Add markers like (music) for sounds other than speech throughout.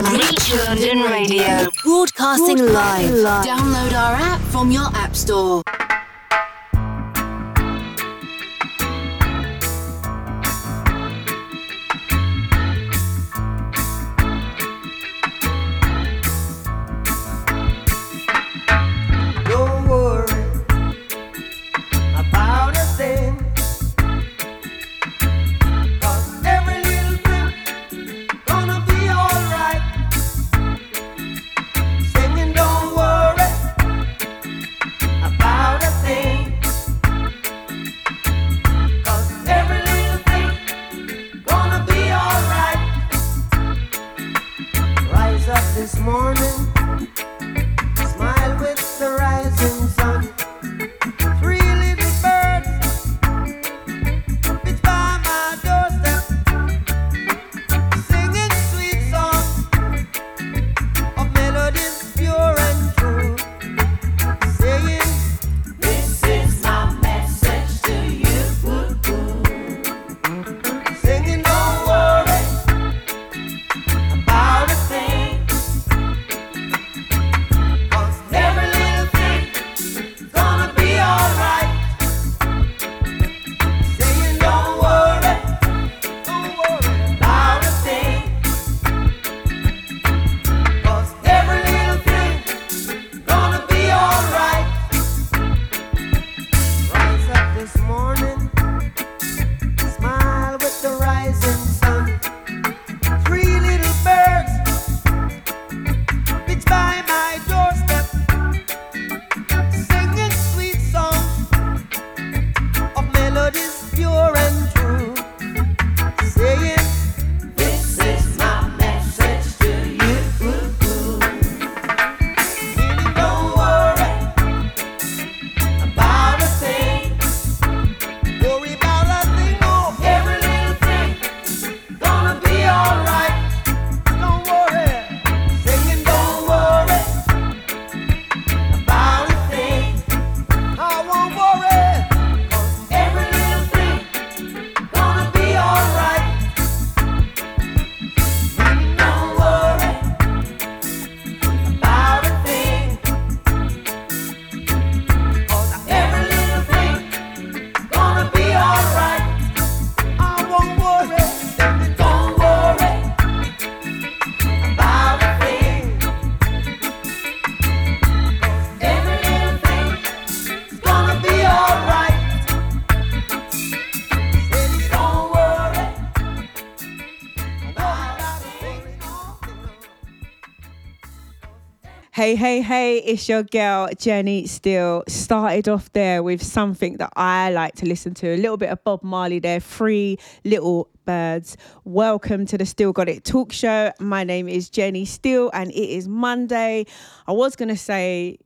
Reach London Radio. Broadcasting live. Download our app from your app store. Hey, hey, hey, it's your girl Jenni Steele. Started off there with something that I like to listen to. A little bit of Bob Marley there, Three Little Birds. Welcome to the Steele Got It talk show. My name is Jenni Steele and it is Monday. I was going to say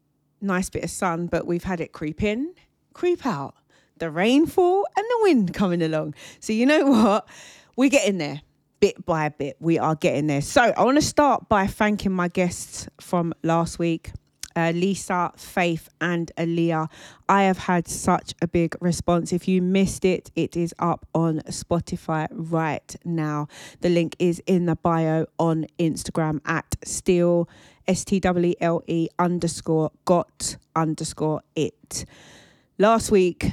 nice bit of sun, but we've had it creep in, creep out. The rainfall and the wind coming along. So, you know what? We're getting there bit by bit. We are getting there. So I want to start by thanking my guests from last week. Uh, Lisa, Faith, and Aaliyah. I have had such a big response. If you missed it, it is up on Spotify right now. The link is in the bio on Instagram at still S T W L E underscore got underscore it. Last week,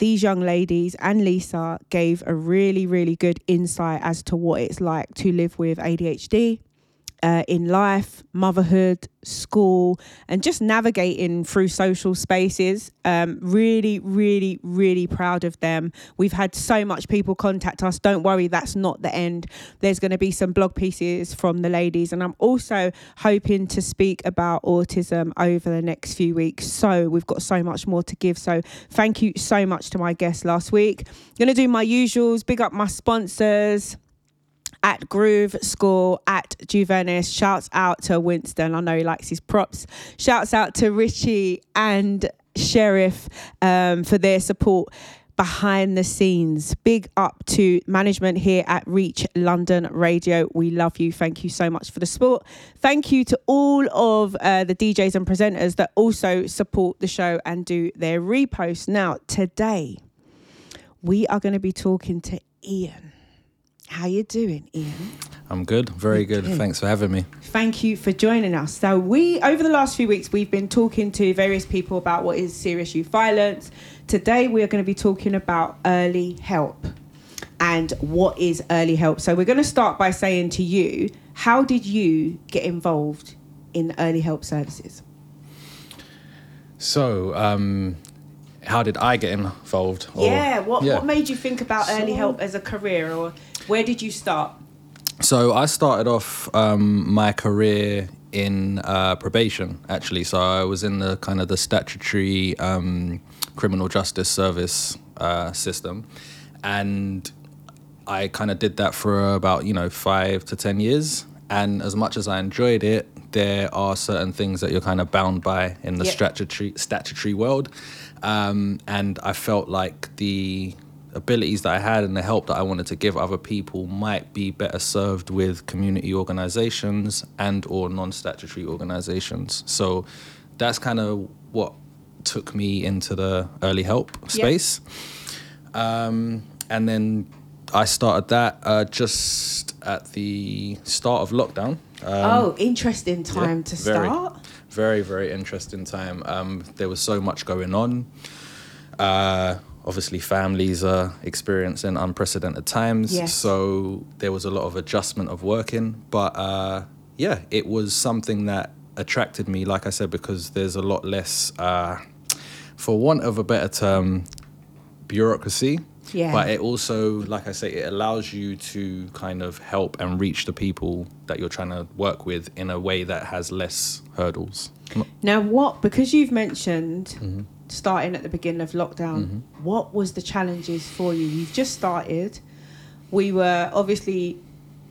these young ladies and Lisa gave a really, really good insight as to what it's like to live with ADHD uh, in life, motherhood, school, and just navigating through social spaces. Um, really, really, really proud of them. We've had so much people contact us. Don't worry, that's not the end. There's going to be some blog pieces from the ladies, and I'm also hoping to speak about autism over the next few weeks. So we've got so much more to give. So thank you so much to my guests last week. Going to do my usuals, big up my sponsors at Groove School, at Juvenis. Shouts out to Winston. I know he likes his props. Shouts out to Richie and Sheriff um, for their support behind the scenes. Big up to management here at Reach London Radio. We love you. Thank you so much for the support. Thank you to all of uh, the DJs and presenters that also support the show and do their reposts. Now, today, we are going to be talking to Ian. How you doing, Ian? I'm good, very good. Okay. Thanks for having me. Thank you for joining us. So we over the last few weeks we've been talking to various people about what is serious youth violence. Today we are going to be talking about early help and what is early help. So we're going to start by saying to you, how did you get involved in early help services? So, um, how did I get involved? Or- yeah, what yeah. what made you think about early help as a career or where did you start? So I started off um, my career in uh, probation, actually. So I was in the kind of the statutory um, criminal justice service uh, system, and I kind of did that for about you know five to ten years. And as much as I enjoyed it, there are certain things that you're kind of bound by in the Yep. statutory statutory world, um, and I felt like the abilities that I had and the help that I wanted to give other people might be better served with community organizations and or non-statutory organizations. So that's kind of what took me into the early help space. Um, and then I started that uh, just at the start of lockdown. Um, oh, interesting time yeah, to very, start. Very, very interesting time. Um, there was so much going on. Uh, obviously, families are experiencing unprecedented times. Yes. So there was a lot of adjustment of working. But uh, yeah, it was something that attracted me, like I said, because there's a lot less, uh, for want of a better term, bureaucracy. Yeah. But it also, like I say, it allows you to kind of help and reach the people that you're trying to work with in a way that has less hurdles. Now, what because you've mentioned Mm-hmm. Starting at the beginning of lockdown, what was the challenges for you? You've just started. We were obviously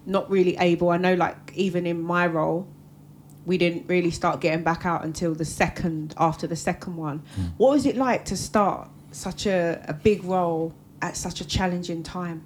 not really able. I know, like even in my role, we didn't really start getting back out until the second after the second one. Mm. What was it like to start such a, a big role at such a challenging time?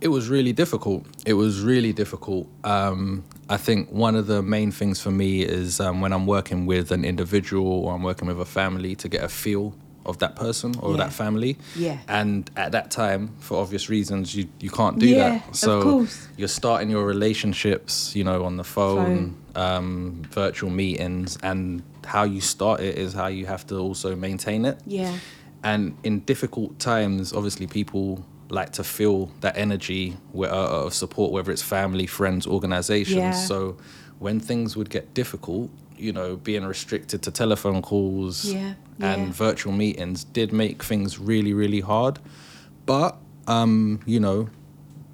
It was really difficult. It was really difficult. Um, I think one of the main things for me is um, when I'm working with an individual or I'm working with a family to get a feel of that person or Yeah. that family. Yeah. And at that time, for obvious reasons, you, you can't do Yeah, that. So you're starting your relationships, you know, on the phone, Um, virtual meetings, and how you start it is how you have to also maintain it. Yeah. And in difficult times, obviously, people like to feel that energy wh- uh, of support, whether it's family, friends, organizations. Yeah. So when things would get difficult, you know, being restricted to telephone calls Yeah, and yeah. virtual meetings did make things really, really hard. But, um, you know,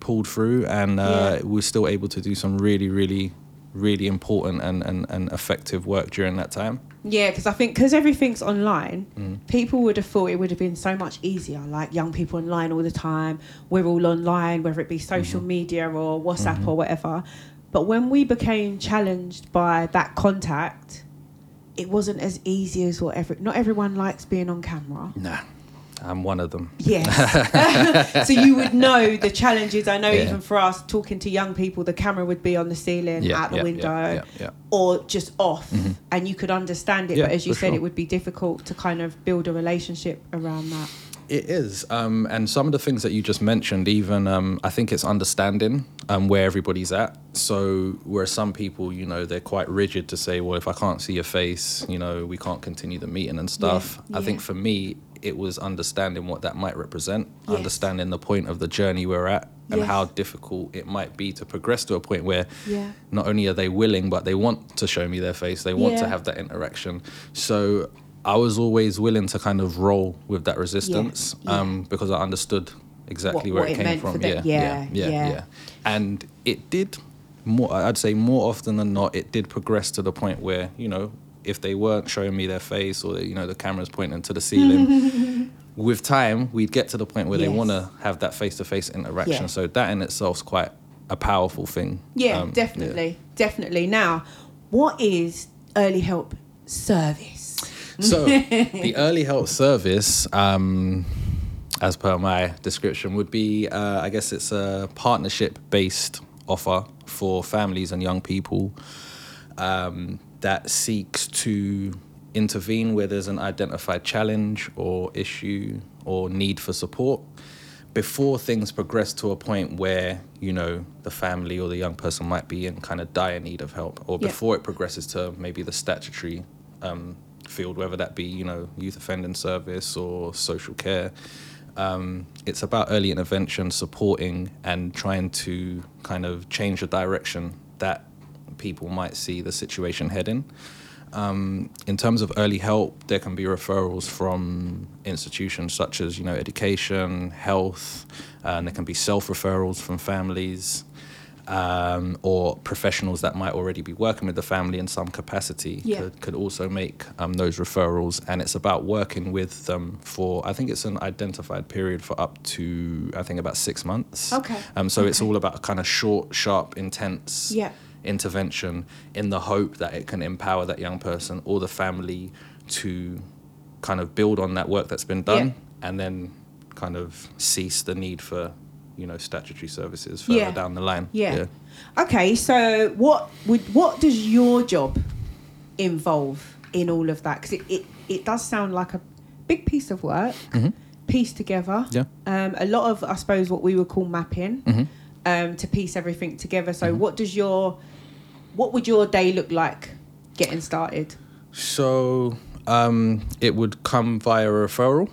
pulled through and uh, Yeah. we we're still able to do some really, really, really important and, and, and effective work during that time. Yeah, because I think because everything's online, Mm. people would have thought it would have been so much easier. Like young people online all the time, we're all online, whether it be social Mm-hmm. media or WhatsApp or whatever. But when we became challenged by that contact, it wasn't as easy as whatever. Not everyone likes being on camera. Nah, I'm one of them. Yes. (laughs) so you would know the challenges. I know Yeah. even for us talking to young people, the camera would be on the ceiling, Yeah, out the yeah, window, or just off, and you could understand it. But as you said, sure. it would be difficult to kind of build a relationship around that. It is, um, and some of the things that you just mentioned, even um, I think it's understanding um, where everybody's at. So where some people, you know, they're quite rigid to say, well, if I can't see your face, you know, we can't continue the meeting and stuff. I yeah. think for me, it was understanding what that might represent, Yes. understanding the point of the journey we're at, and Yes. how difficult it might be to progress to a point where Yeah. not only are they willing, but they want to show me their face. They want to have that interaction. So I was always willing to kind of roll with that resistance yeah. um, because I understood exactly What- where what it came from. yeah, Yeah, yeah, yeah. yeah. And it did more. I'd say more often than not, it did progress to the point where you know if they weren't showing me their face or you know the camera's pointing to the ceiling. (laughs) With time, we'd get to the point where they want to have that face-to-face interaction. Yeah. So that in itself is quite a powerful thing. Yeah, Um, definitely, definitely. Now, what is early help service? So (laughs) the early help service, um, as per my description, would be uh, I guess it's a partnership based offer for families and young people um, that seeks to intervene where there's an identified challenge or issue or need for support. before things progress to a point where you know the family or the young person might be in kind of dire need of help, or Yeah. before it progresses to maybe the statutory um, field, whether that be you know youth offending service or social care. Um, it's about early intervention, supporting and trying to kind of change the direction that people might see the situation heading. Um, in terms of early help, there can be referrals from institutions such as you know education, health, and there can be self referrals from families um, or professionals that might already be working with the family in some capacity Yeah. could, could also make um, those referrals. And it's about working with them for I think it's an identified period for up to I think about six months. Okay. Um, so it's all about kind of short, sharp, intense Yeah. Intervention in the hope that it can empower that young person or the family to kind of build on that work that's been done Yeah. and then kind of cease the need for you know statutory services further Yeah. down the line Yeah. Okay, so what would what does your job involve in all of that? Because it, it, it does sound like a big piece of work, pieced together. Mm-hmm. Yeah. Um, a lot of I suppose what we would call mapping Mm-hmm. um, to piece everything together. So what does your what would your day look like getting started? So um, it would come via a referral.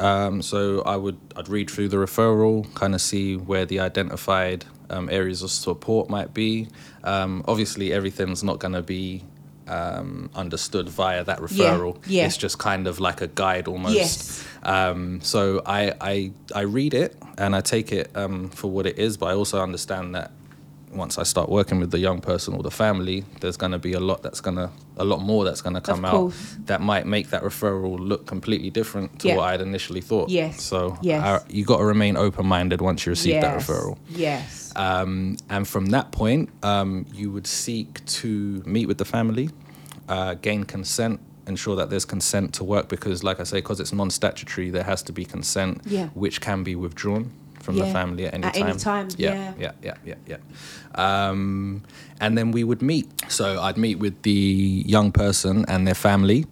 Um, so I would I'd read through the referral, kind of see where the identified um, areas of support might be. Um, obviously, everything's not going to be um, understood via that referral. yeah. It's just kind of like a guide almost. Yes. Um, so I, I I read it and I take it um, for what it is, but I also understand that once I start working with the young person or the family, there's going to be a lot that's going to a lot more that's going to come out that might make that referral look completely different to Yeah. what I'd initially thought. Yes. So Yes. I, you got to remain open minded once you receive that referral. Yes. Um, and from that point, um, you would seek to meet with the family, uh, gain consent, ensure that there's consent to work because, like I say, because it's non statutory, there has to be consent, Yeah. which can be withdrawn from Yeah. the family at any At time. any time, yeah, yeah, yeah, yeah. yeah. Um, and then we would meet. So I'd meet with the young person and their family,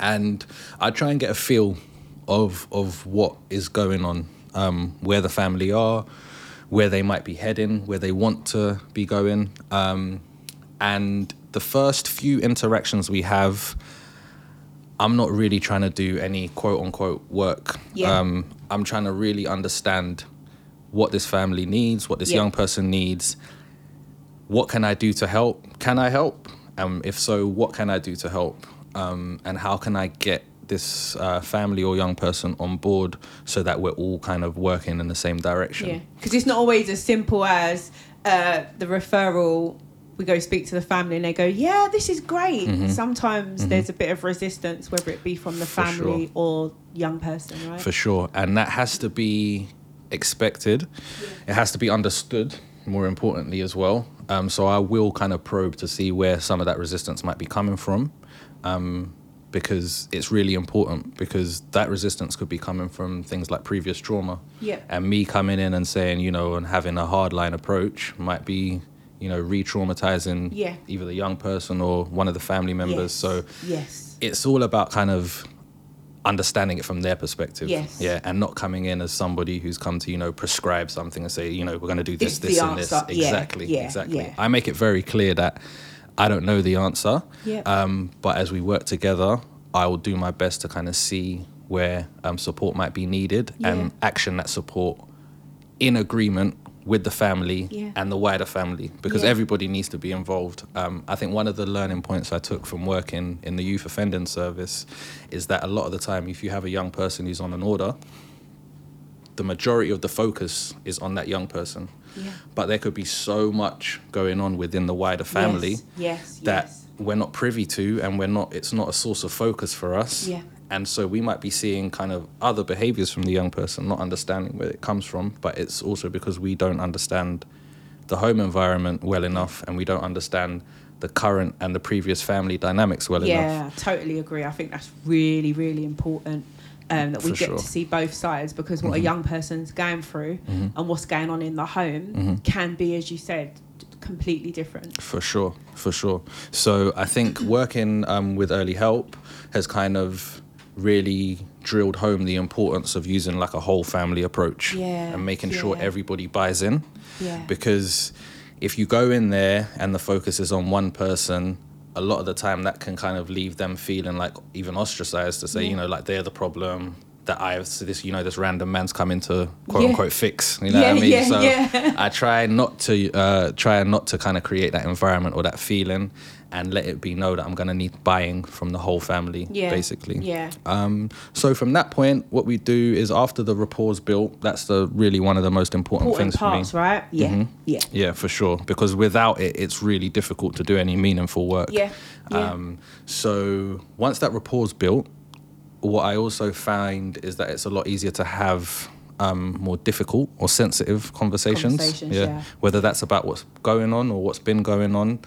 and I'd try and get a feel of of what is going on, um, where the family are, where they might be heading, where they want to be going, um, and the first few interactions we have. I'm not really trying to do any quote unquote work. Yeah. Um, I'm trying to really understand what this family needs, what this Yeah. young person needs. What can I do to help? Can I help? Um, if so, what can I do to help? Um, and how can I get this uh, family or young person on board so that we're all kind of working in the same direction? Yeah, because it's not always as simple as uh, the referral. We go speak to the family and they go, "Yeah, this is great." Sometimes there's a bit of resistance, whether it be from the Mm-hmm. Family sure. or young person, right? for sure and that has to be expected it has to be understood more importantly as well um, so i will kind of probe to see where some of that resistance might be coming from um, because it's really important because that resistance could be coming from things like previous trauma Yeah. and me coming in and saying you know and having a hardline approach might be you know re-traumatizing Yeah. either the young person or one of the family members Yes. so yes, it's all about kind of understanding it from their perspective. Yes. Yeah, and not coming in as somebody who's come to, you know, prescribe something and say, you know, we're going to do this, This and this. Yeah, Exactly. yeah, exactly. I make it very clear that I don't know the answer. Yeah. Um, but as we work together, I will do my best to kind of see where um, support might be needed and action that support in agreement with the family Yeah. and the wider family because Yeah. everybody needs to be involved. Um, I think one of the learning points I took from working in the youth offending service is that a lot of the time, if you have a young person who's on an order, the majority of the focus is on that young person. Yeah. But there could be so much going on within the wider family Yes, yes, that yes. we're not privy to and we're not it's not a source of focus for us. Yeah. And so we might be seeing kind of other behaviors from the young person, not understanding where it comes from, but it's also because we don't understand the home environment well enough and we don't understand the current and the previous family dynamics well enough. yeah, totally agree. I think that's really, really important. Um, that we For get sure. to see both sides because what a Mm-hmm. young person's going through and what's going on in the home Mm-hmm. can be, as you said, completely different. For sure, for sure. So I think working um, with early help has kind of really drilled home the importance of using like a whole family approach Yeah, and making sure everybody buys in. Yeah. Because if you go in there and the focus is on one person, a lot of the time that can kind of leave them feeling like even ostracized to say, Yeah. you know, like they're the problem. That I've so this, you know, this random man's coming to quote Yeah. unquote fix. You know Yeah, what I mean? yeah, so yeah. I try not to uh, try not to kind of create that environment or that feeling, and let it be know that I'm gonna need buying from the whole family, Yeah. basically. Yeah. Um, so from that point, what we do is after the rapport's built, that's the really one of the most important, Important things parts, for me. right? Yeah. Mhm. Yeah. Yeah, for sure. Because without it, it's really difficult to do any meaningful work. Yeah, yeah. Um, so once that rapport's built, what I also find is that it's a lot easier to have um, more difficult or sensitive conversations. Conversations, yeah. Whether that's about what's going on or what's been going on.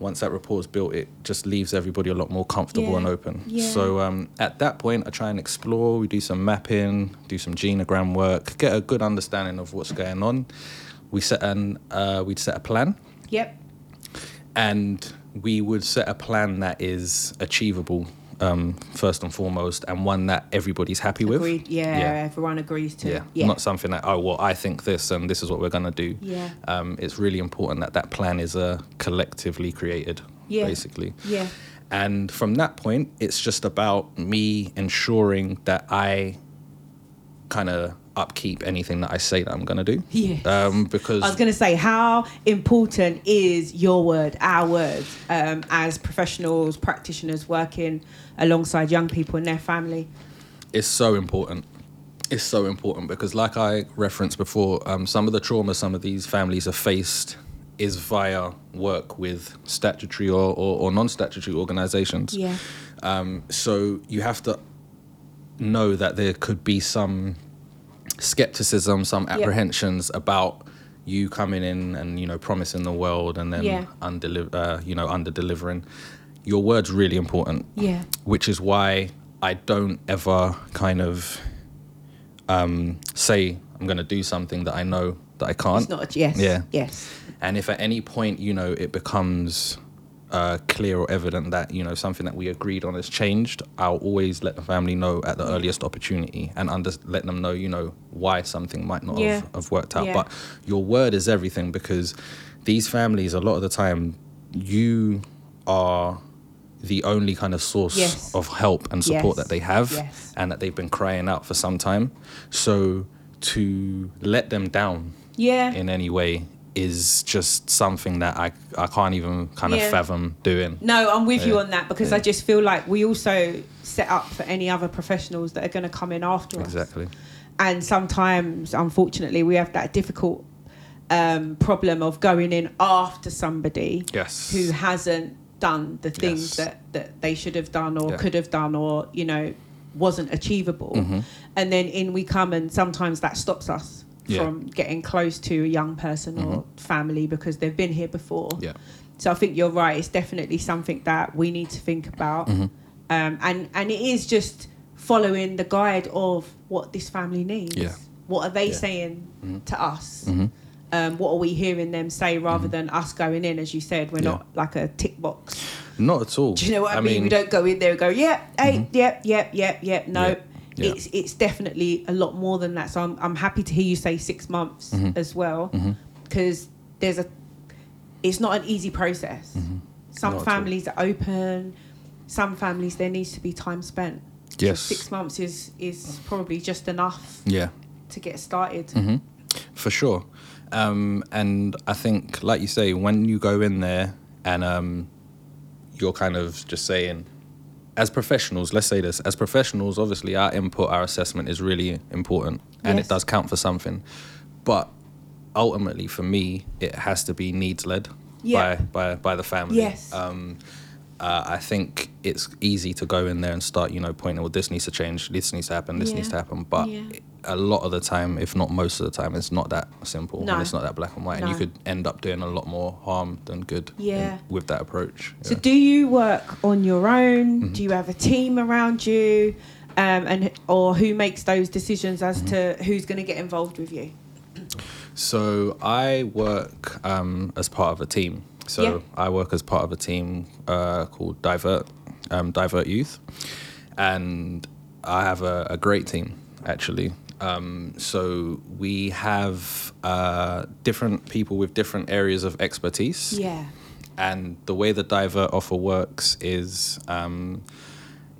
Once that rapport's built, it just leaves everybody a lot more comfortable Yeah, and open. yeah. So um, at that point, I try and explore. We do some mapping, do some genogram work, get a good understanding of what's going on. We set an uh, we'd set a plan, Yep. and we would set a plan that is achievable um, first and foremost, and one that everybody's happy with. Agreed. Yeah, Everyone agrees to. Yeah. Yeah. not something that oh well I think this and this is what we're gonna do. Yeah. um, it's really important that that plan is uh, collectively created, Yeah. basically. Yeah. And from that point, it's just about me ensuring that I kind of upkeep anything that I say that I'm gonna do. Yes. Um, because I was going to say, how important is your word, our word, um, as professionals, practitioners working alongside young people and their family? it's so important. It's so important because, like I referenced before, um, some of the trauma some of these families have faced is via work with statutory or, or, or non-statutory organizations. Yeah. Um, so you have to know that there could be some skepticism, some apprehensions about you coming in and you know promising the world and then Yeah. undeli- uh, you know under delivering. Your word's really important Yeah. which is why I don't ever kind of um, say I'm going to do something that I know that I can't. It's not. Yes. Yeah. Yes. And if at any point, you know, it becomes uh, clear or evident that, you know, something that we agreed on has changed, I'll always let the family know at the earliest opportunity and under- let them know, you know, why something might not Yeah. have, have worked out. Yeah. But your word is everything because these families, a lot of the time, you are the only kind of source Yes. of help and support Yes. that they have Yes. and that they've been crying out for some time. So to let them down Yeah. in any way is just something that I, I can't even kind of Yeah. fathom doing. No, I'm with you on that because Yeah. I just feel like we also set up for any other professionals that are going to come in after us. Exactly. and sometimes unfortunately we have that difficult um, problem of going in after somebody Yes. who hasn't done the things Yes. that, that they should have done or Yeah. could have done or you know wasn't achievable Mhm. and then in we come and sometimes that stops us Yeah. Mm-hmm. from getting close to a young person or family because they've been here before Yeah. so I think you're right. It's definitely something that we need to think about, Mm-hmm. um, and and it is just following the guide of what this family needs. Yeah. What are they Yeah. Mm-hmm. saying to us? Um, what are we hearing them say rather than us going in? As you said, we're Mm-hmm. Not like a tick box. Not at all. Do you know what I, mean? We don't go in there and go, yeah, hey, yep, yep, yep, yep. No, Yeah. It's it's definitely a lot more than that. So I'm I'm happy to hear you say six months Mm-hmm. as well, because there's a, it's not an easy process. Some Mm-hmm. Not families are open. Some families there needs to be time spent. So Yes. six months is is probably just enough Yeah. to get started. Mm-hmm. For sure. Um, and I think, like you say, when you go in there and um, you're kind of just saying, as professionals, let's say this, as professionals, obviously our input, our assessment is really important and Yes. it does count for something. But ultimately, for me, it has to be needs led Yeah. by, by, by the family. Yes. Um, uh, I think it's easy to go in there and start, you know, pointing, well, this needs to change, this needs to happen, this Yeah. needs to happen. But Yeah. a lot of the time, if not most of the time, it's not that simple No. and it's not that black and white. And you could end up doing a lot more harm than good in- Yeah. with that approach. So, do you work on your own? Mm-hmm. Do you have a team around you, um, and or who makes those decisions as Mm-hmm. to who's going to get involved with you? So I work um, as part of a team. So Yeah. I work as part of a team uh, called Divert, um, Divert Youth, and I have a, a great team actually. Um, so we have uh, different people with different areas of expertise. Yeah. And the way the divert offer works is um,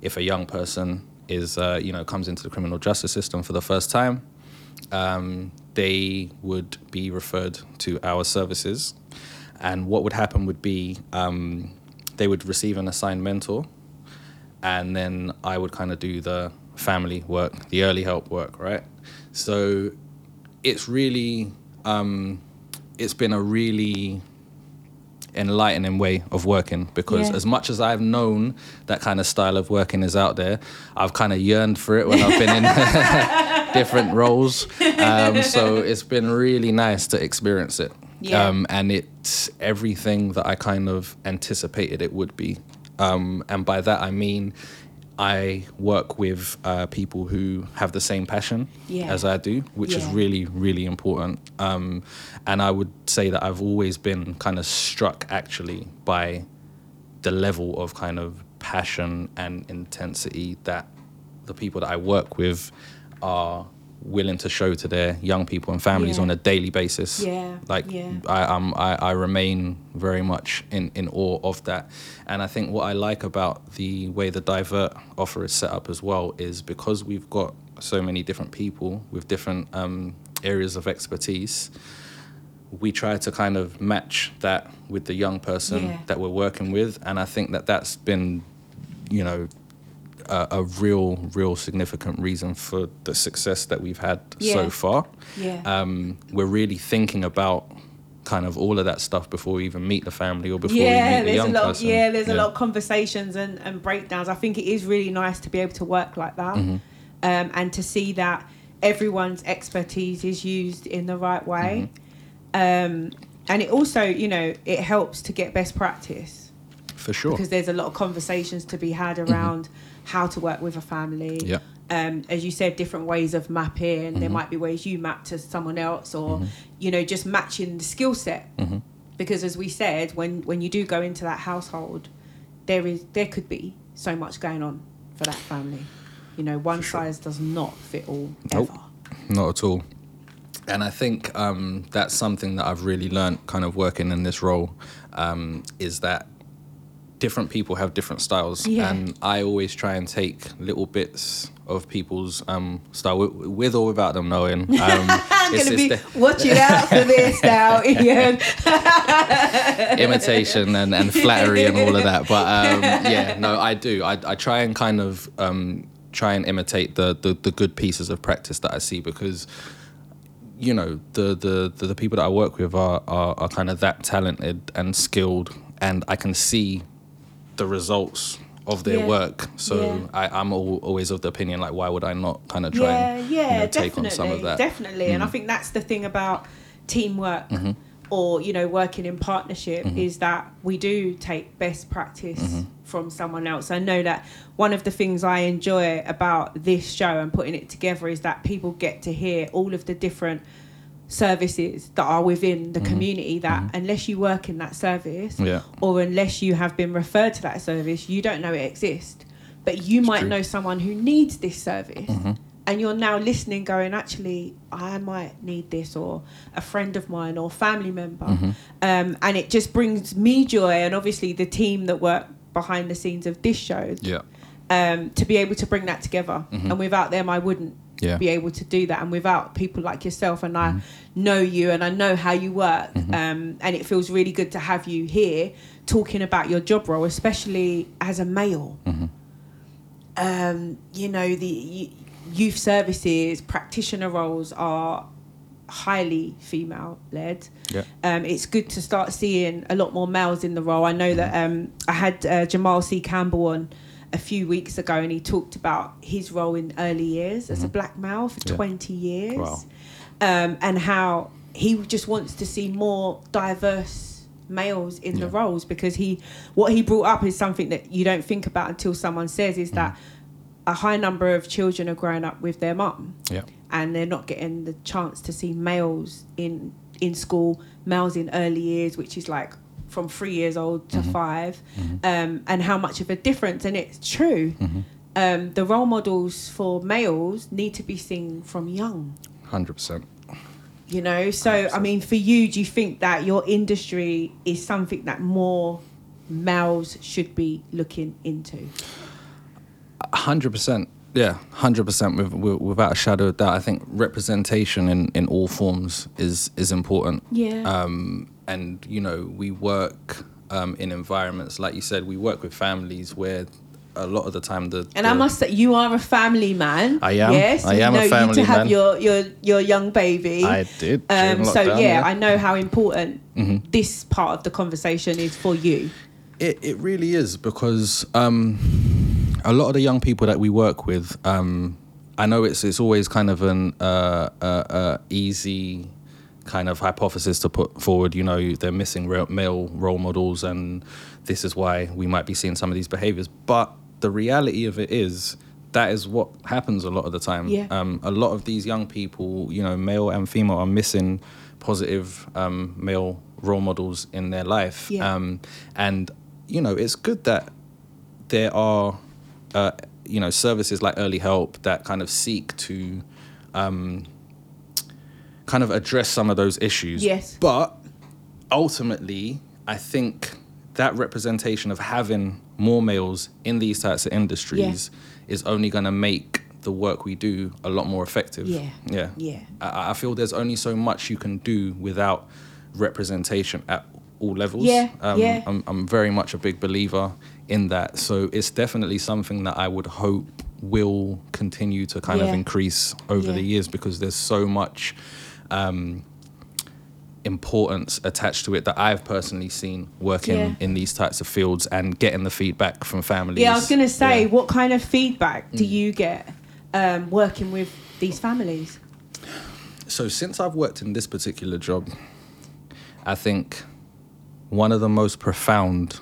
if a young person is, uh, you know, comes into the criminal justice system for the first time, um, they would be referred to our services. And what would happen would be um, they would receive an assigned mentor, and then I would kind of do the family work, the early help work, right? So it's really, um, it's been a really enlightening way of working because Yeah. as much as I've known that kind of style of working is out there, I've kind of yearned for it when I've been in (laughs) different roles. Um, so it's been really nice to experience it. Yeah. Um, and it's everything that I kind of anticipated it would be. Um, and by that I mean I work with uh, people who have the same passion Yeah. as I do, which is really, really important. Um, and I would say that I've always been kind of struck actually by the level of kind of passion and intensity that the people that I work with are willing to show to their young people and families Yeah. on a daily basis. Yeah, Like yeah. I, um, I, I remain very much in, in awe of that. And I think what I like about the way the Divert offer is set up as well is because we've got so many different people with different um, areas of expertise, we try to kind of match that with the young person Yeah. that we're working with. And I think that that's been, you know, a, a real, real significant reason for the success that we've had Yeah. so far Yeah. um, we're really thinking about kind of all of that stuff before we even meet the family or before we yeah, meet the there's a young lot. Person. yeah, there's a lot of conversations and, and breakdowns. I think it is really nice to be able to work like that, Mm-hmm. um, and to see that everyone's expertise is used in the right way. Mm-hmm. Um, and it also, you know, it helps to get best practice for sure. because there's a lot of conversations to be had around how to work with a family. Yeah. Um, as you said, different ways of mapping. There might be ways you map to someone else, or you know, just matching the skill set. Because as we said, when when you do go into that household, there is there could be so much going on for that family. You know, one size does not fit all Nope. ever. Not at all. And I think um, that's something that I've really learned kind of working in this role um, is that different people have different styles. Yeah. And I always try and take little bits of people's um, style with, with or without them knowing. (laughs) Um, I'm gonna be the- watching (laughs) out for this now, Ian. (laughs) imitation and, and flattery and all of that. But um, yeah, no, I do. I, I try and kind of um, try and imitate the, the the good pieces of practice that I see because you know the the the, the people that I work with are, are are kind of that talented and skilled, and I can see the results of their Yeah. work. So Yeah. I, I'm always of the opinion like, why would I not kind of try yeah, and yeah, you know, take on some of that? Mm. definitely. And I think that's the thing about teamwork Mm-hmm. or you know working in partnership is that we do take best practice Mm-hmm. from someone else. I know that one of the things I enjoy about this show and putting it together is that people get to hear all of the different services that are within the community that unless you work in that service Mm-hmm. Yeah. or unless you have been referred to that service you don't know it exists but you might true. know someone who needs this service Mm-hmm. and you're now listening going actually i might need this or a friend of mine or family member Mm-hmm. um, and it just brings me joy and obviously the team that work behind the scenes of this show Yeah. um, to be able to bring that together. And without them, I wouldn't Mm-hmm. Yeah. be able to do that. And without people like yourself, and Mm-hmm. I know you and I know how you work, um, and it feels really good to have you here talking about your job role, especially as a male. Mm-hmm. Um, you know, the youth services practitioner roles are highly female led. Yeah. Um, it's good to start seeing a lot more males in the role. I know that um, I had uh, Jamal C. Campbell on a few weeks ago, and he talked about his role in early years as a black male for Yeah. 20 years, Wow. um, and how he just wants to see more diverse males in the roles because he what he brought up is something that you don't think about until someone says is that a high number of children are growing up with their mum Yeah. and they're not getting the chance to see males in in school, males in early years, which is like from three years old to 5 um, and how much of a difference. And it's true. um, the role models for males need to be seen from young. Hundred percent. You know, so I mean, for you, do you think that your industry is something that more males should be looking into? Hundred percent. Yeah, hundred percent. With, with, without a shadow of doubt, I think representation in, in all forms is is important. Yeah. Um, and you know, we work um, in environments like you said. We work with families where a lot of the time the And the, I must say, you are a family man. I am. Yes, I you am a know, you to have man. your your your young baby. I did during Um, so lockdown, yeah, yeah. Mm-hmm. I know how important this part of the conversation is for you. It it really is because um, a lot of the young people that we work with, um, I know it's it's always kind of an uh, uh, uh, easy kind of hypothesis to put forward. You know, they're missing real male role models, and this is why we might be seeing some of these behaviors. But the reality of it is. That is what happens a lot of the time. Yeah. Um, a lot of these young people, you know, male and female, are missing positive um, male role models in their life. Yeah. Um, and you know, it's good that there are, uh, you know, services like Early Help that kind of seek to, um, kind of address some of those issues. Yes. But ultimately, I think that representation of having more males in these types of industries is only going to make the work we do a lot more effective. Yeah. Yeah. Yeah. I, I feel there's only so much you can do without representation at all levels. Yeah, Um, yeah. I'm, I'm very much a big believer in that. So it's definitely something that I would hope will continue to kind Yeah. of increase over Yeah. the years because there's so much um, importance attached to it that I've personally seen working Yeah. in these types of fields and getting the feedback from families. Yeah, I was going to say, Yeah. Mm. what kind of feedback do you get um, working with these families? So since I've worked in this particular job, I think one of the most profound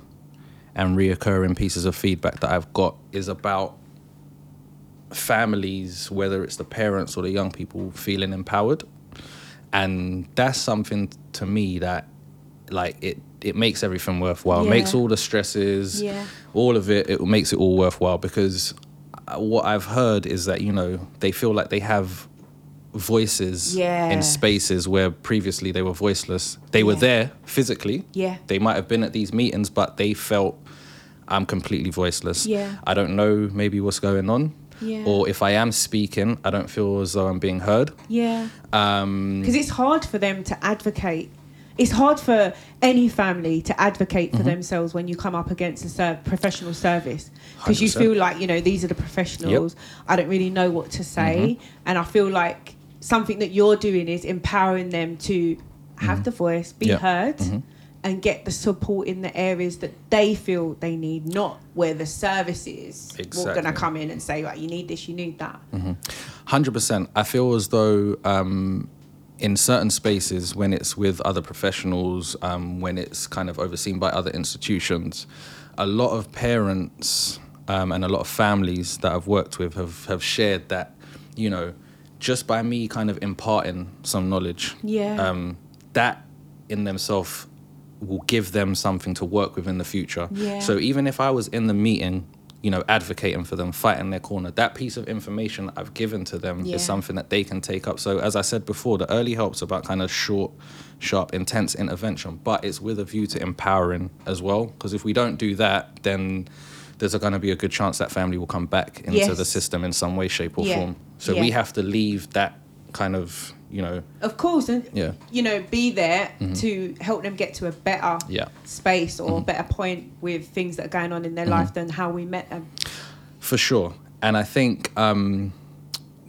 and reoccurring pieces of feedback that I've got is about families, whether it's the parents or the young people, feeling empowered. And that's something to me that like it it makes everything worthwhile. Yeah. Makes all the stresses, Yeah. all of it, it makes it all worthwhile because uh, what I've heard is that, you know, they feel like they have voices Yeah. in spaces where previously they were voiceless. They were there physically. Yeah. They might have been at these meetings, but they felt I'm completely voiceless. Yeah. I don't know maybe what's going on. Yeah. Or if I am speaking, I don't feel as though I'm being heard. Yeah. Um, Because it's hard for them to advocate. It's hard for any family to advocate Mm-hmm. for themselves when you come up against a ser- professional service. Because you feel like, you know, these are the professionals. I don't really know what to say. Mm-hmm. And I feel like something that you're doing is empowering them to have the voice, be Mm-hmm. Mm-hmm. heard, and get the support in the areas that they feel they need, not where the services are going to come in and say, right, you need this, you need that. Hundred percent. I feel as though um, in certain spaces, when it's with other professionals, um, when it's kind of overseen by other institutions, a lot of parents um, and a lot of families that I've worked with have have shared that, you know, just by me kind of imparting some knowledge, Yeah. um, that in themselves will give them something to work with in the future. Yeah. So even if I was in the meeting, you know, advocating for them, fighting their corner, that piece of information I've given to them Yeah. is something that they can take up. So as I said before, the early help's about kind of short, sharp, intense intervention, but it's with a view to empowering as well. Because if we don't do that, then there's going to be a good chance that family will come back into Yes. the system in some way, shape, or Yeah. form. So we have to leave that kind of, you know, Of course, and Yeah. you know, be there to help them get to a better Yeah. space or a better point with things that are going on in their life than how we met them. For sure. And I think um,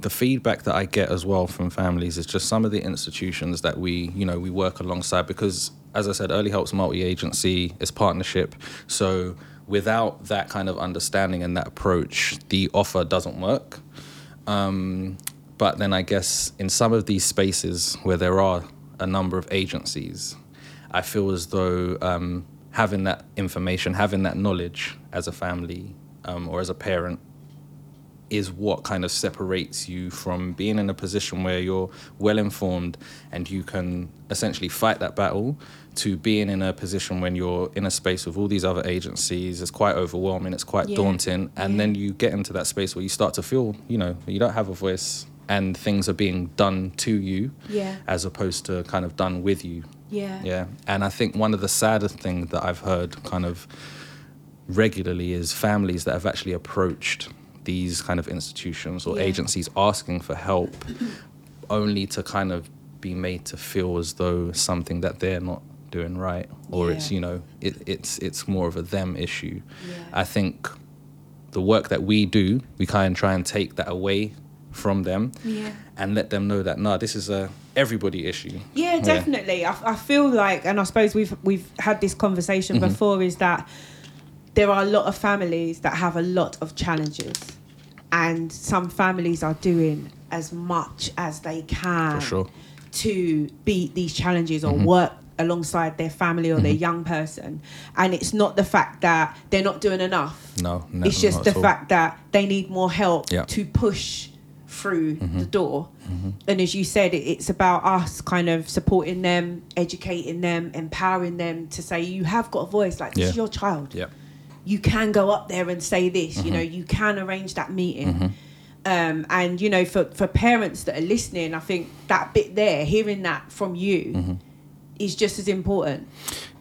the feedback that I get as well from families is just some of the institutions that we, you know, we work alongside because, as I said, Early Help's multi-agency, it's partnership. So without that kind of understanding and that approach, the offer doesn't work. Um, but then I guess in some of these spaces where there are a number of agencies, I feel as though um, having that information, having that knowledge as a family um, or as a parent is what kind of separates you from being in a position where you're well informed and you can essentially fight that battle to being in a position when you're in a space with all these other agencies it's quite overwhelming it's quite Yeah. daunting and Yeah. then you get into that space where you start to feel you know you don't have a voice and things are being done to you Yeah. as opposed to kind of done with you Yeah. yeah and i think one of the saddest things that i've heard kind of regularly is families that have actually approached these kind of institutions or Yeah. agencies asking for help (clears throat) only to kind of be made to feel as though something that they're not doing right or it's you know it, it's it's more of a them issue Yeah. i think the work that we do we kind of try and take that away from them Yeah. and let them know that no this is a everybody issue Yeah, definitely. I, I feel like, and I suppose we've we've had this conversation Mm-hmm. before, is that there are a lot of families that have a lot of challenges, and some families are doing as much as they can For sure. to beat these challenges Mm-hmm. or work alongside their family or their young person. And it's not the fact that they're not doing enough. no, no it's just the fact that they need more help Yeah. to push through the door. And as you said, it's about us kind of supporting them, educating them, empowering them to say, you have got a voice, like this Yeah. is your child. yeah You can go up there and say this, you Mm-hmm. know, you can arrange that meeting. Um, and, you know, for, for parents that are listening, I think that bit there, hearing that from you, Mm-hmm. is just as important.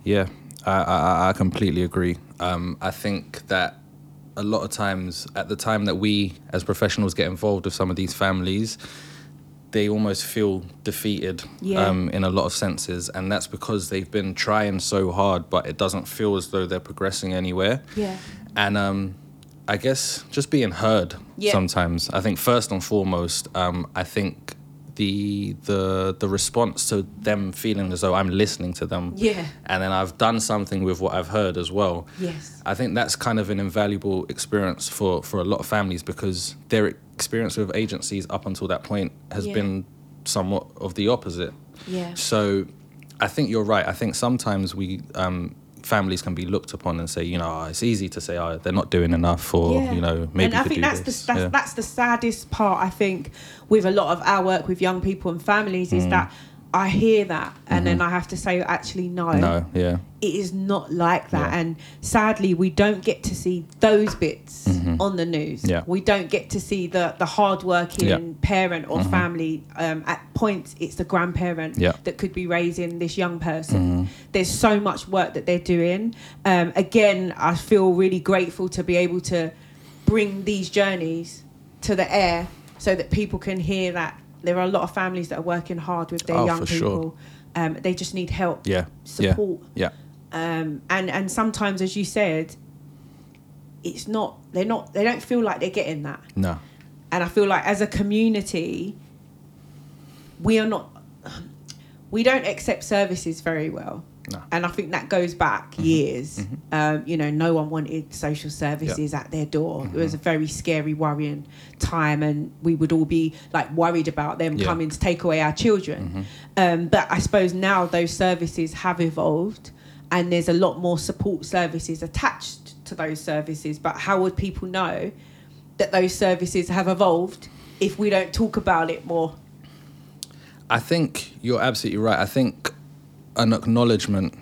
Yeah, I, I, I completely agree. Um, I think that a lot of times, at the time that we as professionals get involved with some of these families, they almost feel defeated Yeah. um, in a lot of senses. And that's because they've been trying so hard, but it doesn't feel as though they're progressing anywhere. Yeah. And um, I guess just being heard Yeah. sometimes. I think first and foremost, um, I think the the the response to them feeling as though I'm listening to them. Yeah. And then I've done something with what I've heard as well. Yes. I think that's kind of an invaluable experience for, for a lot of families because their experience with agencies up until that point has Yeah. been somewhat of the opposite. Yeah. So I think you're right. I think sometimes we um, families can be looked upon and say, you know, "Oh, it's easy to say, oh, they're not doing enough, or you know, maybe and I think that's this. the that's, Yeah. that's the saddest part. I think with a lot of our work with young people and families Mm. is that I hear that and then I have to say actually no, Mm-hmm. no, yeah, it is not like that. Yeah. And sadly, we don't get to see those bits on the news. Mm-hmm. Yeah. We don't get to see the the hardworking Yeah. Mm-hmm. parent or family. Um, at points, it's the grandparent Yeah. Mm-hmm. that could be raising this young person. There's so much work that they're doing. Um, again, I feel really grateful to be able to bring these journeys to the air so that people can hear that there are a lot of families that are working hard with their Oh, young for sure. people. Um, they just need help, yeah, support yeah, um, and and sometimes, as you said, it's not they're not they don't feel like they're getting that, no, and I feel like as a community, we are not we don't accept services very well. No. And I think that goes back years. Um, you know, no one wanted social services at their door. It was a very scary, worrying time, and we would all be like worried about them Yeah. coming to take away our children. Um, but I suppose now those services have evolved, and there's a lot more support services attached to those services. But how would people know that those services have evolved if we don't talk about it more? I think you're absolutely right. I think an acknowledgement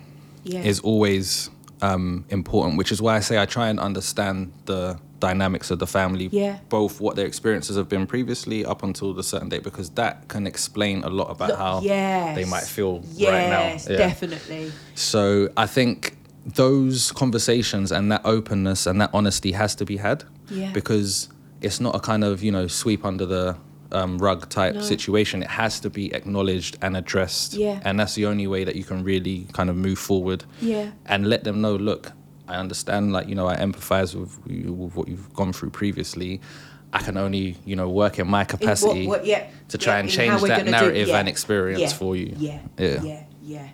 Yeah. is always um, important, which is why I say I try and understand the dynamics of the family, Yeah. both what their experiences have been previously up until the certain date, because that can explain a lot about Look, how yes. they might feel yes, right now. Yeah. definitely. So I think those conversations and that openness and that honesty has to be had Yeah. because it's not a kind of you know sweep under the um, rug type No. situation. It has to be acknowledged and addressed, Yeah. and that's the only way that you can really kind of move forward Yeah. and let them know. Look, I understand. Like you know, I empathize with, you, with what you've gone through previously. I can only you know work in my In what- capacity what- yeah, to try yeah, and change that gonna do- narrative yeah, and experience for you. Yeah, Yeah. yeah, yeah.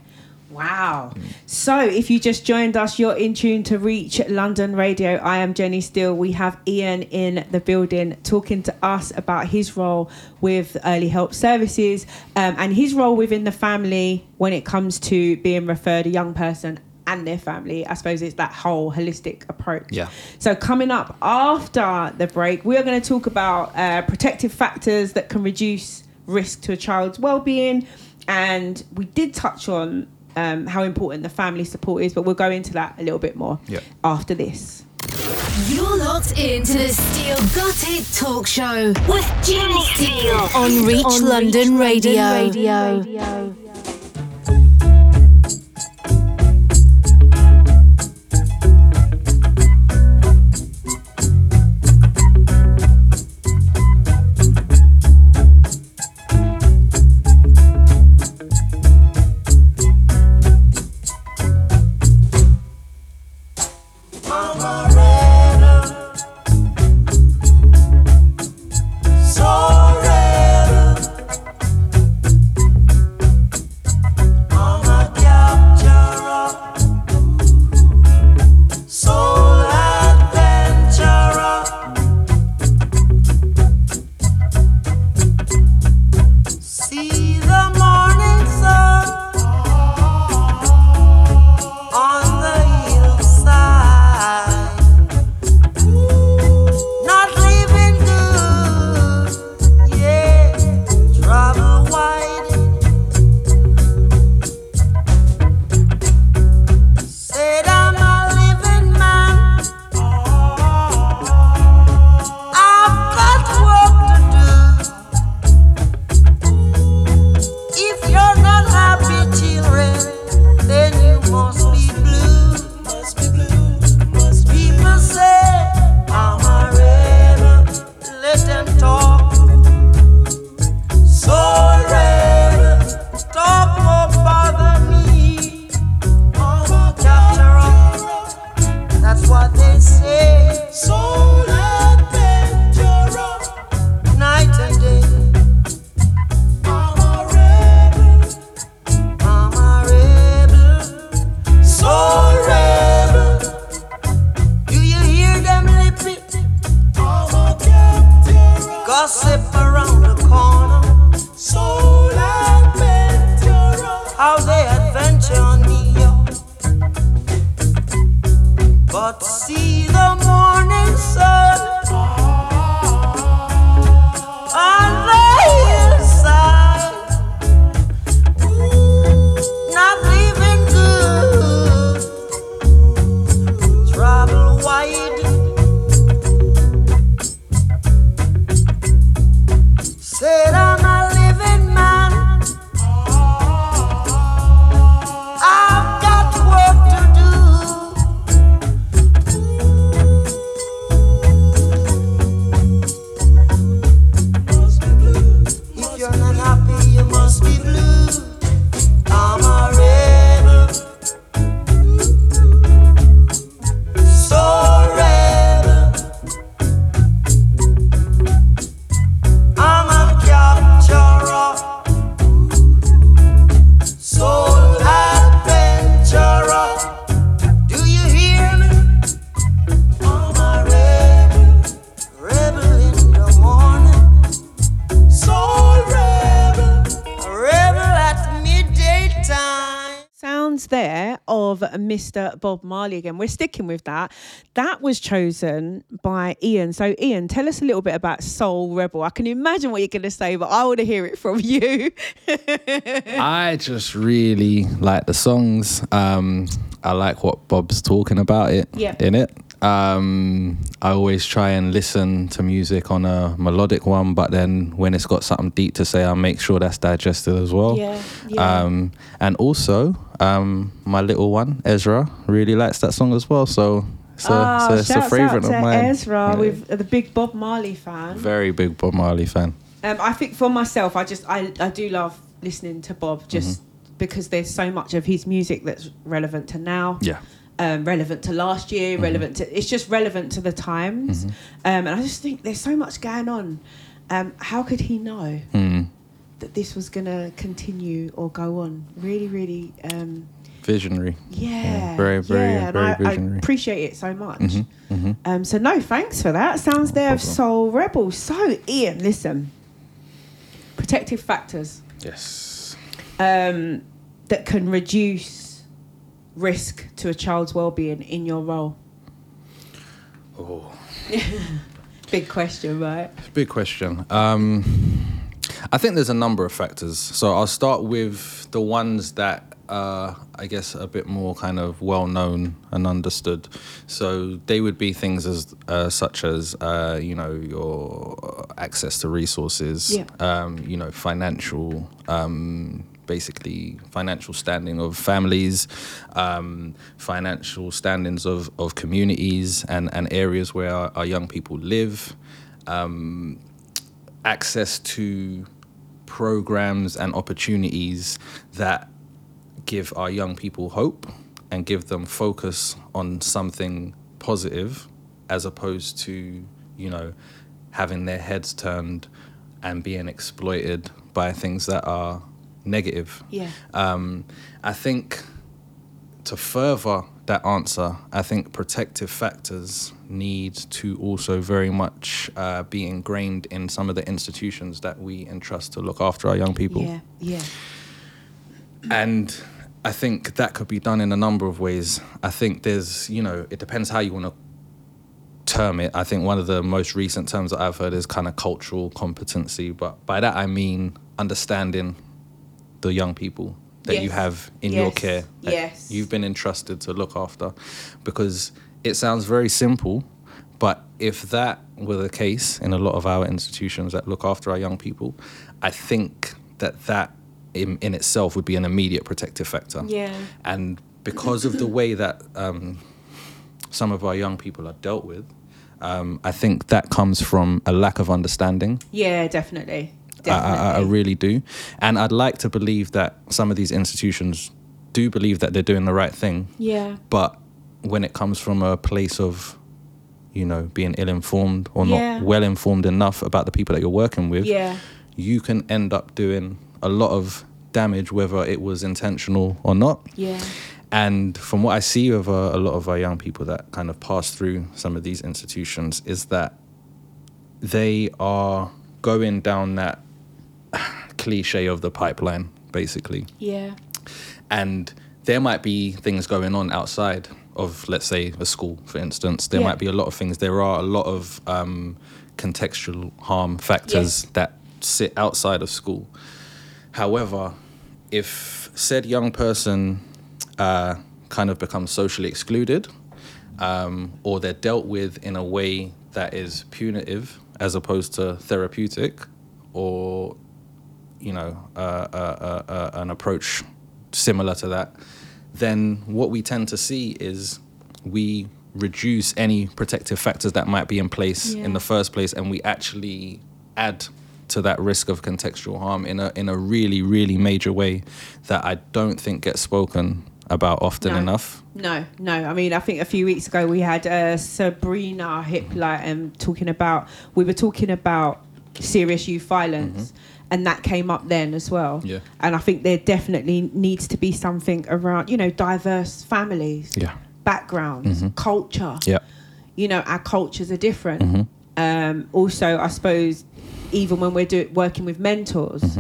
Wow. So, if you just joined us, you're in tune to Reach London Radio. I am Jenni Steele. We have Ian in the building talking to us about his role with early help services um, and his role within the family when it comes to being referred a young person and their family. I suppose it's that whole holistic approach. Yeah. So coming up after the break, we are going to talk about uh, protective factors that can reduce risk to a child's well-being, and we did touch on um, how important the family support is, but we'll go into that a little bit more Yeah. after this. You're locked into the Steele Got It talk show with Jenni Steele on Reach London Radio. See That's what Bob Marley again. We're sticking with that. That was chosen by Ian. So, Ian, tell us a little bit about Soul Rebel. I can imagine what you're going to say, but I want to hear it from you. (laughs) I just really like the songs. Um, I like what Bob's talking about it Yeah. in it. Um, I always try and listen to music on a melodic one, but then when it's got something deep to say, I make sure that's digested as well. Yeah, yeah. Um, and also, um, my little one Ezra really likes that song as well. So it's a, Ah, it's a, it's a favorite of mine. Ezra, Yeah. with the big Bob Marley fan. very big Bob Marley fan. Um, I think for myself, I just I, I do love listening to Bob just because there's so much of his music that's relevant to now. Yeah. Um, relevant to last year, relevant to it's just relevant to the times, um, and I just think there's so much going on. Um, how could he know Mm. that this was going to continue or go on? Really, really, um, Visionary. yeah, very, very, yeah, and very I, I visionary. appreciate it so much. Mm-hmm. Um, so no, thanks for that. Sounds there of. Soul Rebel. So Ian, listen, protective factors Yes. um, that can reduce risk to a child's well-being in your role? Oh. (laughs) Big question, right? Big question. Um, I think there's a number of factors. So I'll start with the ones that uh, I guess a bit more kind of well known and understood. So they would be things as uh, such as uh, you know your access to resources, Yeah. um, you know financial. Um, basically financial standing of families um, financial standings of, of communities and, and areas where our, our young people live. Um, access to programs and opportunities that give our young people hope and give them focus on something positive as opposed to you know having their heads turned and being exploited by things that are negative Yeah. um, I think to further that answer, I think protective factors need to also very much uh, be ingrained in some of the institutions that we entrust to look after our young people. Yeah, yeah. And I think that could be done in a number of ways. I think there's, you know, it depends how you want to term it. I think one of the most recent terms that I've heard is kind of cultural competency, but by that I mean understanding the young people that you have in your care that Yes. you've been entrusted to look after because it sounds very simple but if that were the case in a lot of our institutions that look after our young people i think that that in, in itself would be an immediate protective factor Yeah. and because of the way that um, some of our young people are dealt with um, i think that comes from a lack of understanding Yeah, definitely. I, I, I really do. And I'd like to believe that some of these institutions do believe that they're doing the right thing. Yeah. But when it comes from a place of, you know, being ill informed or Yeah. not well informed enough about the people that you're working with, Yeah. you can end up doing a lot of damage, whether it was intentional or not. Yeah. And from what I see of uh, a lot of our young people that kind of pass through some of these institutions, is that they are going down that cliche of the pipeline, basically. Yeah. And there might be things going on outside of, let's say, a school, for instance. There Yeah. might be a lot of things. There are a lot of um, contextual harm factors Yes. that sit outside of school. However, if said young person uh, kind of becomes socially excluded, um, or they're dealt with in a way that is punitive as opposed to therapeutic, or you know, uh, uh, uh, uh, an approach similar to that, then what we tend to see is we reduce any protective factors that might be in place Yeah. in the first place, and we actually add to that risk of contextual harm in a in a really really major way that I don't think gets spoken about often No. enough. No, no. I mean, I think a few weeks ago we had uh, Sabrina Hiplight um, talking about. We were talking about serious youth violence, and that came up then as well. Mm-hmm. Yeah. And I think there definitely needs to be something around, you know, diverse families, Yeah. backgrounds, culture. Yeah. You know, our cultures are different. Mm-hmm. Um, also, I suppose, even when we're do- working with mentors,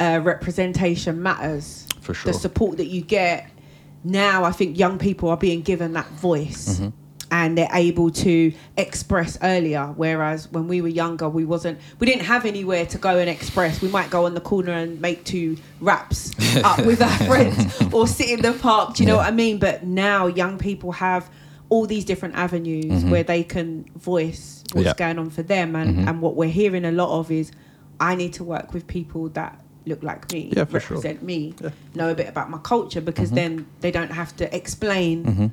uh, representation matters. Mm-hmm. For sure. The support that you get now, I think young people are being given that voice. Mm-hmm. And they're able to express earlier, whereas when we were younger, we wasn't. We didn't have anywhere to go and express. We might go on the corner and make two raps (laughs) up with our friends, or sit in the park. Do you know Yeah. what I mean? But now young people have all these different avenues where they can voice what's Mm-hmm. Yeah. going on for them, and Mhm. and what we're hearing a lot of is, I need to work with people that look like me, Yeah, for sure. represent me, Yeah. know a bit about my culture, because Mhm. then they don't have to explain hmm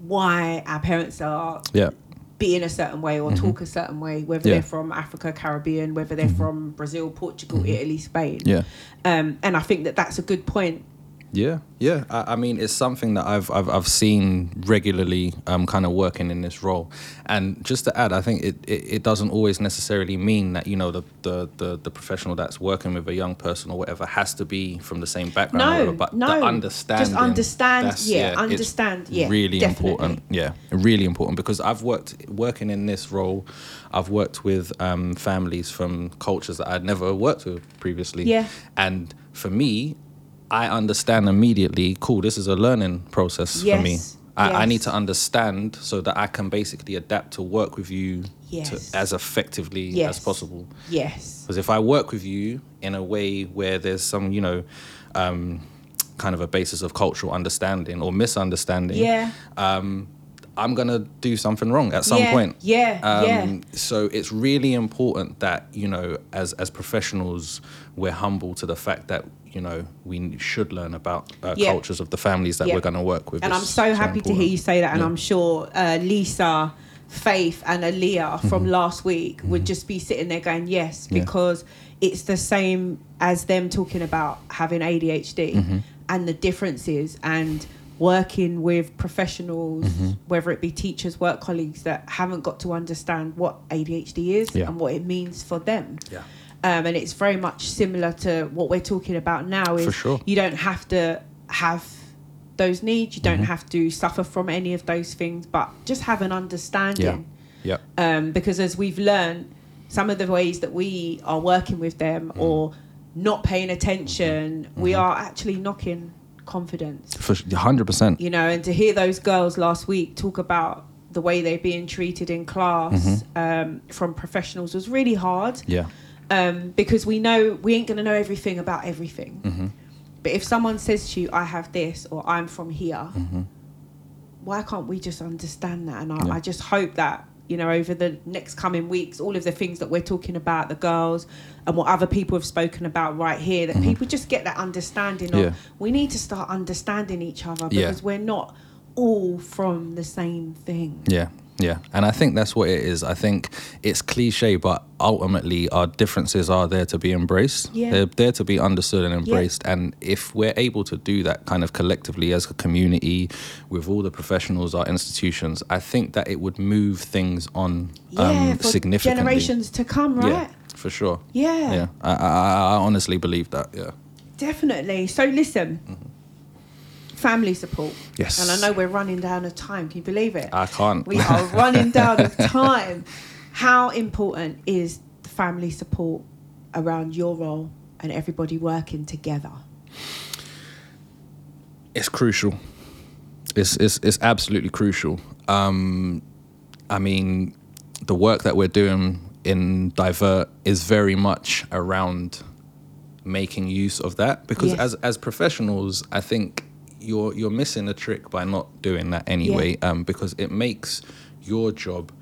why our parents are Yeah. being a certain way or Mhm. talk a certain way, whether Yeah. they're from Africa, Caribbean, whether they're Mhm. from Brazil, Portugal, Mhm. Italy, Spain. Yeah. Um, and I think that that's a good point. Yeah, yeah. I, I mean, it's something that I've I've, I've seen regularly, um, kind of working in this role. And just to add, I think it, it, it doesn't always necessarily mean that you know the, the, the, the professional that's working with a young person or whatever has to be from the same background. or No, whatever, but no. the understanding, Just understand, that's- yeah, it's understand, yeah, really definitely. important. Yeah, really important because I've worked working in this role. I've worked with um, families from cultures that I'd never worked with previously. Yeah. and for me, I understand immediately. Cool, this is a learning process for me. Yes, I, I need to understand so that I can basically adapt to work with you Yes. to, as effectively Yes. as possible. Yes. Because if I work with you in a way where there's some, you know, um, kind of a basis of cultural understanding or misunderstanding, Yeah. I'm gonna do something wrong at some Yeah, point. yeah, yeah. Um, So it's really important that you know, as as professionals, we're humble to the fact that you know we should learn about uh, Yeah. cultures of the families that Yeah. we're gonna work with. And I'm so happy to hear you say that. And Yeah. I'm sure uh, Lisa, Faith, and Aaliyah from Mm-hmm. last week would just be sitting there going, yes, because it's the same as them talking about having ADHD Mm-hmm. and the differences and working with professionals, Mm-hmm. whether it be teachers, work colleagues that haven't got to understand what ADHD is Yeah. and what it means for them. Yeah. Um, and it's very much similar to what we're talking about now. Is For sure. you don't have to have those needs. You Mm-hmm. don't have to suffer from any of those things, but just have an understanding. Yeah. Um, because as we've learned, some of the ways that we are working with them Mm-hmm. or not paying attention, we are actually knocking confidence. For hundred percent. You know, and to hear those girls last week talk about the way they're being treated in class um, from professionals was really hard Yeah. Um, because we know we ain't going to know everything about everything. Mm-hmm. But if someone says to you, I have this or I'm from here, why can't we just understand that? And I, Mm-hmm. Yeah. I just hope that, you know, over the next coming weeks, all of the things that we're talking about, the girls and what other people have spoken about right here, that people just get that understanding of Mm-hmm. Yeah. we need to start understanding each other Yeah. because we're not all from the same thing. Yeah, yeah, and I think that's what it is. I think it's cliche, but ultimately our differences are there to be embraced. Yeah. They're there to be understood and embraced. And if we're able to do that kind of collectively as a community, with all the professionals, our institutions, I think that it would move things on Yeah, um, significantly. generations to come, right? Yeah, for sure. Yeah. yeah. I, I, I honestly believe that. Yeah. Definitely. So listen, family support. Yes. And I know we're running down of time. Can you believe it? I can't. We are (laughs) running down of time. How important is the family support around your role and everybody working together? it's crucial. It's it's it's absolutely crucial. Um, I mean, the work that we're doing in Divert is very much around making use of that because Yes. as as professionals, I think you're you're missing a trick by not doing that anyway. Um, because it makes your job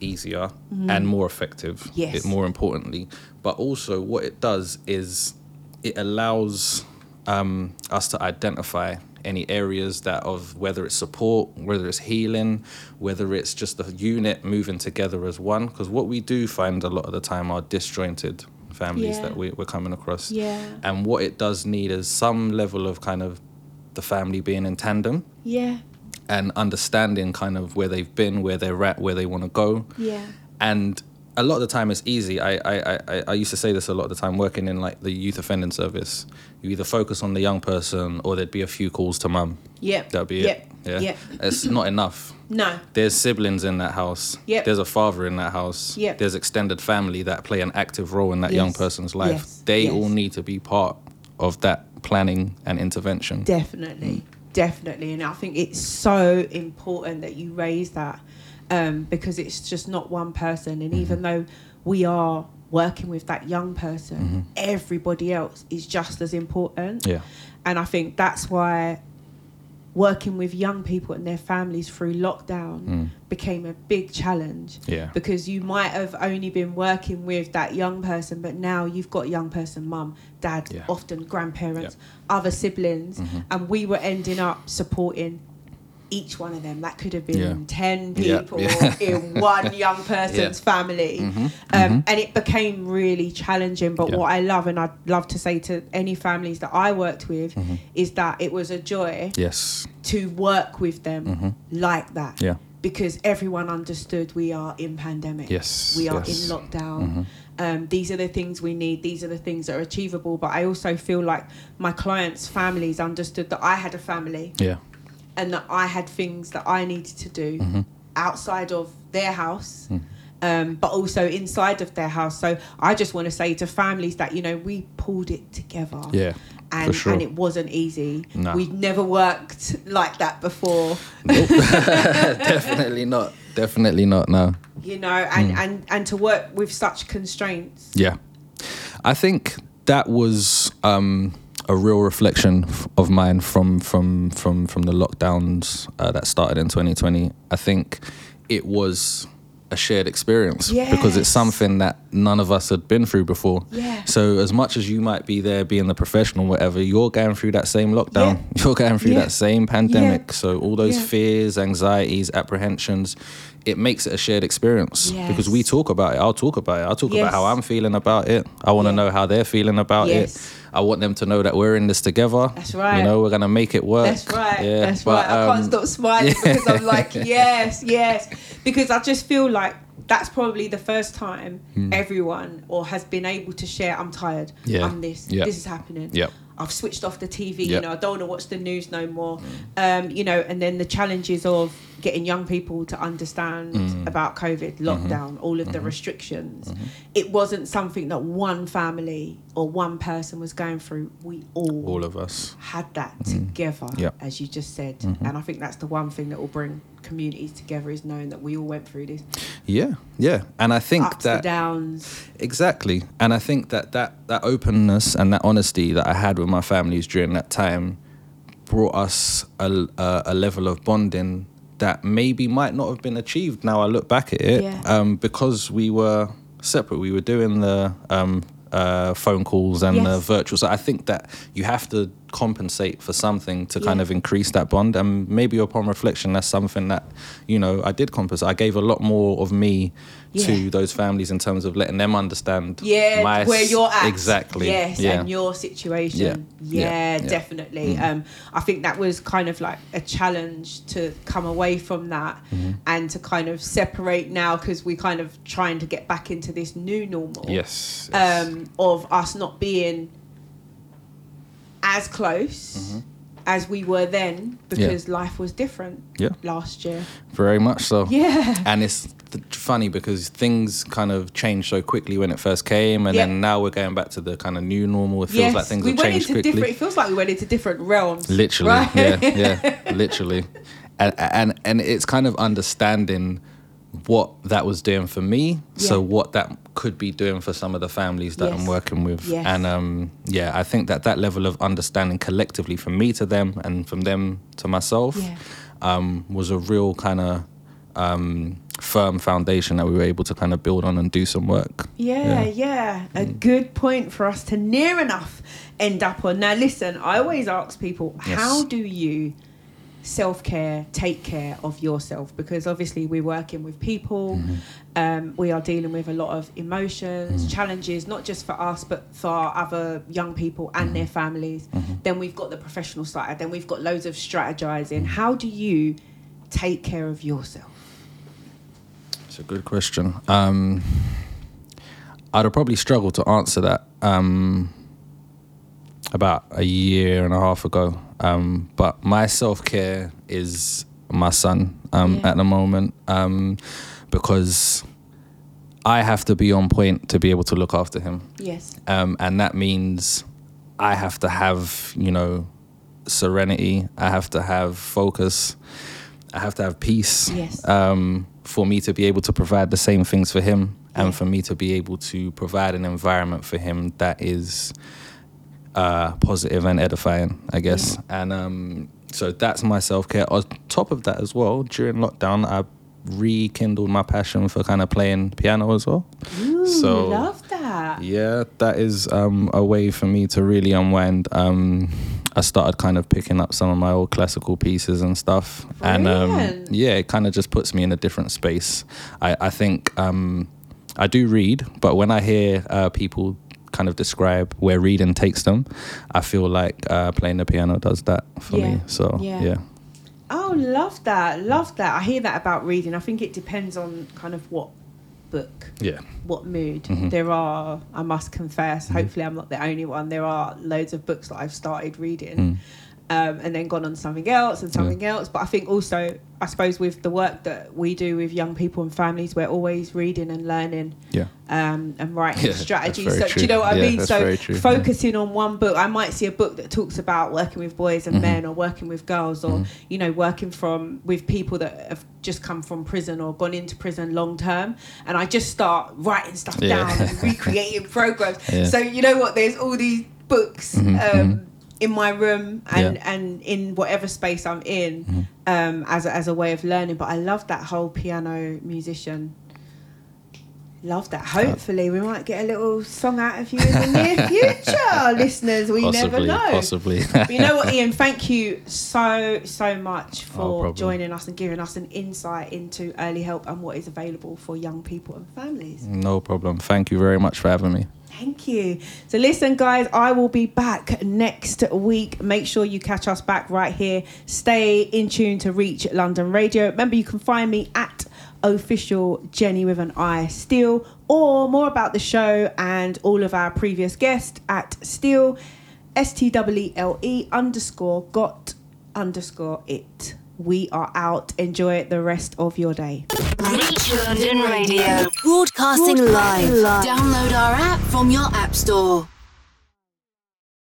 easier and more effective. Yes. It, more importantly, but also what it does is it allows um, us to identify any areas that of whether it's support, whether it's healing, whether it's just the unit moving together as one. Because what we do find a lot of the time are disjointed families Yeah. that we, we're coming across. Yeah. And what it does need is some level of kind of the family being in tandem Yeah. and understanding kind of where they've been, where they're at, where they want to go. Yeah. And a lot of the time it's easy. I, I, I, I used to say this a lot of the time working in like the youth offending service. You either focus on the young person or there'd be a few calls to mum. Yep. That'd be Yep. it. Yeah. Yep. It's not enough. (laughs) No. There's siblings in that house. Yep. There's a father in that house. Yep. There's extended family that play an active role in that young person's life. Yes. They Yes. all need to be part of that planning and intervention. Definitely, mm. definitely, and I think it's so important that you raise that um, because it's just not one person, and even mm-hmm. though we are working with that young person, mm-hmm. everybody else is just as important. Yeah. and I think that's why working with young people and their families through lockdown became a big challenge Mm. Yeah. because you might have only been working with that young person but now you've got young person mum dad Yeah. often grandparents other siblings Mm-hmm. and we were ending up supporting each one of them that could have been Yeah. 10 people (laughs) yeah. Mm-hmm. in one young person's family um, and it became really challenging but what i love and i'd love to say to any families that i worked with Mm-hmm. is that it was a joy Yes. to work with them like that Mm-hmm. Yeah. because everyone understood we are in pandemic Yes, we are yes. Mm-hmm. in lockdown um, these are the things we need these are the things that are achievable but i also feel like my clients families understood that i had a family Yeah. And that I had things that I needed to do Mm-hmm. outside of their house, Mm. um, but also inside of their house. So I just want to say to families that you know we pulled it together. Yeah. And, sure. and it wasn't easy. No. We'd never worked like that before. (laughs) (laughs) Definitely not. Definitely not. No. you know and Hmm. and and to work with such constraints Yeah. I think that was um, a real reflection of mine from from from from the lockdowns uh, that started in 2020. I think it was a shared experience because it's something that none of us had been through before. Yeah. So as much as you might be there being the professional, whatever, you're going through that same lockdown. Yeah. (laughs) You're going through Yeah. that same pandemic. So all those fears, anxieties, apprehensions, it makes it a shared experience because we talk about it. I'll talk about it. I'll talk about how I'm feeling about it. I want to know how they're feeling about Yes. it. I want them to know that we're in this together. That's right. You know, we're gonna make it work. that's right Yeah, that's but, right i can't um, stop smiling (laughs) because i'm like yes yes because i just feel like that's probably the first time everyone or has been able to share i'm tired Hmm. Yeah. i'm this Yeah. this is happening Yep. I've switched off the TV, you know, I don't want to watch the news no more. Um, you know, and then the challenges of getting young people to understand Mm. about COVID, Mm-hmm. lockdown, all of the restrictions. It wasn't something that one family or one person was going through. We all, all of us. had that together, Mm. Yep. Mm-hmm. as you just said. And I think that's the one thing that will bring communities together is knowing that we all went through this Yeah, yeah, and I think ups, the that downs. Exactly. And I think that, that that openness and that honesty that I had with my families during that time brought us a, a, a level of bonding that maybe might not have been achieved now I look back at it Yeah. um, because we were separate. We were doing the um, uh, phone calls and the Yes. virtual. So I think that you have to compensate for something to kind of increase that bond. And maybe upon reflection, that's something that, you know, I did compensate. I gave a lot more of me Yeah. to those families in terms of letting them understand Yeah, my where you're at. exactly Yes, yeah and your situation. Yeah, Yeah, yeah, yeah. definitely. Mm. Um, I think that was kind of like a challenge to come away from that Mm-hmm. and to kind of separate now because we're kind of trying to get back into this new normal. yes, yes. Um, of us not being as close. As we were then, because life was different Mm-hmm. Yeah. last year. very much so Yeah. and it's th- funny because things kind of changed so quickly when it first came and Yeah. then now we're going back to the kind of new normal it feels like things we have went changed into quickly different. It feels like we went into different realms. literally right? yeah yeah (laughs) literally and, and and it's kind of understanding what that was doing for me so what that could be doing for some of the families that i'm working with Yes. and um yeah i think that that level of understanding collectively from me to them and from them to myself Yeah. um was a real kind of um firm foundation that we were able to kind of build on and do some work Yeah, yeah. A good point for us to near enough end up on. Now, listen, I always ask people, Yes. how do you self care, take care of yourself? Because obviously, we're working with people, Mm-hmm. um, we are dealing with a lot of emotions, Mm. challenges, not just for us, but for our other young people and their Mm-hmm. families. Then we've got the professional side, then we've got loads of strategizing. How do you take care of yourself? It's a good question. Um, I'd probably struggled to answer that um, about a year and a half ago. Um, but my self care is my son um, Yeah. at the moment um, because I have to be on point to be able to look after him Yes. um, and that means I have to have you know serenity. I have to have focus. I have to have peace. Yes. Um, for me to be able to provide the same things for him, Yeah. and for me to be able to provide an environment for him that is uh, positive and edifying, I guess. And um, so that's my self care. On top of that, as well, during lockdown, I rekindled my passion for kind of playing piano as well. Ooh, So- love that. Yeah, that is um, a way for me to really unwind. Um, I started kind of picking up some of my old classical pieces and stuff, and um, yeah, it kind of just puts me in a different space. I, I think um, I do read, but when I hear uh, people kind of describe where reading takes them, I feel like uh, playing the piano does that for Yeah, me. So yeah. yeah, Oh, love that. Love that. I hear that about reading. I think it depends on kind of what book, yeah, what mood. Mhm. There are, I must confess, Mm-hmm. hopefully I'm not the only one, there are loads of books that I've started reading. Mm. Um, and then gone on to something else and something else. But I think also, I suppose, with the work that we do with young people and families, we're always reading and learning Yeah. um, and writing Yeah, strategies. So, do you know what I mean? So, focusing on one book, I might see a book that talks about working with boys and Mm-hmm. men, or working with girls, or you know, working from with people that have just come from prison or gone into prison long term, and I just start writing stuff Yeah. down and recreating (laughs) programs. Yeah. So you know what? There's all these books. Um, in my room and, Yeah. and in whatever space I'm in um, as, a, as a way of learning. But I love that whole piano musician Love that. Hopefully, we might get a little song out of you in the near (laughs) future, listeners. We never know. possibly. But you know what, Ian? Thank you so so much for problem. joining us and giving us an insight into early help and what is available for young people and families. no problem. Thank you very much for having me. Thank you. So, listen, guys, I will be back next week. Make sure you catch us back right here. Stay in tune to Reach London Radio. Remember, you can find me at official Jenni with an I Steele, or more about the show and all of our previous guests at Steele S T W L E underscore got underscore it. We are out. Enjoy the rest of your day. Reach London Radio. Broadcasting live. Download our app from your app store.